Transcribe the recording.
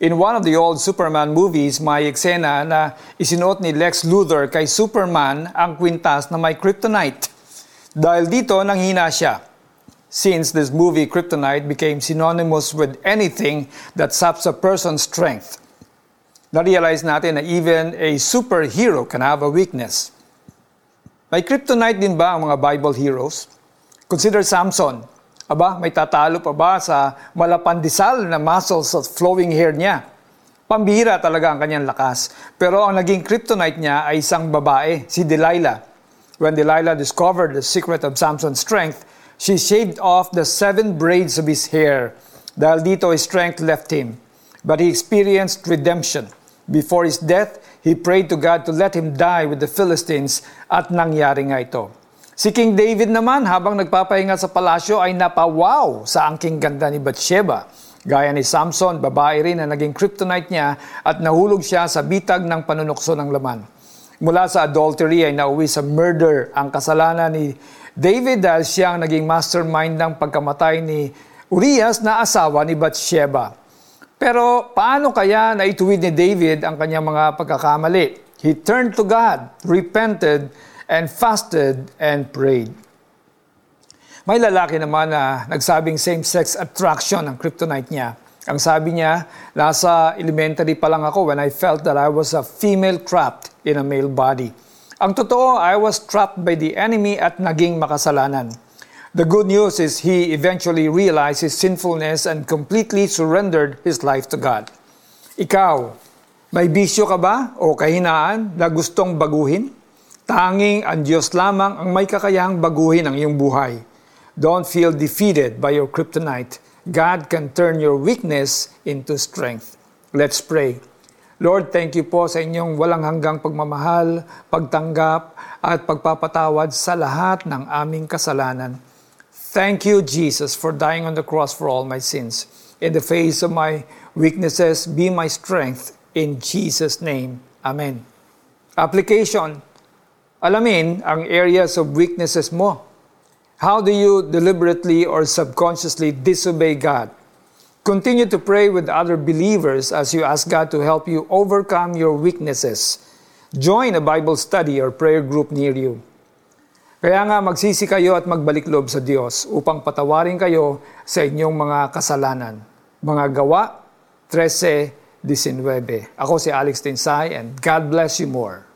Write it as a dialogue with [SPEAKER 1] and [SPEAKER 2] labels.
[SPEAKER 1] In one of the old Superman movies, may eksena na isinuot ni Lex Luthor kay Superman ang kwintas na may kryptonite. Dahil dito, nanghina siya. Since this movie, kryptonite became synonymous with anything that saps a person's strength. Na-realize natin na even a superhero can have a weakness. May kryptonite din ba ang mga Bible heroes? Consider Samson, Aba, may tatalo pa ba sa malapandisal na muscles at flowing hair niya? Pambihira talaga ang kanyang lakas. Pero ang naging kryptonite niya ay isang babae, si Delilah. When Delilah discovered the secret of Samson's strength, she shaved off the seven braids of his hair. Dahil dito, his strength left him. But he experienced redemption. Before his death, he prayed to God to let him die with the Philistines at nangyari nga ito. Si King David naman habang nagpapahinga sa palasyo ay napawaw sa angking ganda ni Bathsheba. Gaya ni Samson, babae rin na naging kryptonite niya at nahulog siya sa bitag ng panunukso ng laman. Mula sa adultery ay nauwi sa murder ang kasalanan ni David dahil siya ang naging mastermind ng pagkamatay ni Urias na asawa ni Bathsheba. Pero paano kaya naituwid ni David ang kanyang mga pagkakamali? He turned to God, repented, and fasted and prayed. May lalaki naman na nagsabing same-sex attraction ang kryptonite niya. Ang sabi niya, nasa elementary pa lang ako when I felt that I was a female trapped in a male body. Ang totoo, I was trapped by the enemy at naging makasalanan. The good news is he eventually realized his sinfulness and completely surrendered his life to God. Ikaw, may bisyo ka ba o kahinaan na gustong baguhin? Tanging ang Diyos lamang ang may kakayahang baguhin ang iyong buhay. Don't feel defeated by your kryptonite. God can turn your weakness into strength. Let's pray. Lord, thank you po sa inyong walang hanggang pagmamahal, pagtanggap, at pagpapatawad sa lahat ng aming kasalanan. Thank you, Jesus, for dying on the cross for all my sins. In the face of my weaknesses, be my strength. In Jesus' name, Amen. Application alamin ang areas of weaknesses mo. How do you deliberately or subconsciously disobey God? Continue to pray with other believers as you ask God to help you overcome your weaknesses. Join a Bible study or prayer group near you. Kaya nga magsisi kayo at magbalik loob sa Diyos upang patawarin kayo sa inyong mga kasalanan. Mga gawa 13.19 Ako si Alex Tinsay and God bless you more.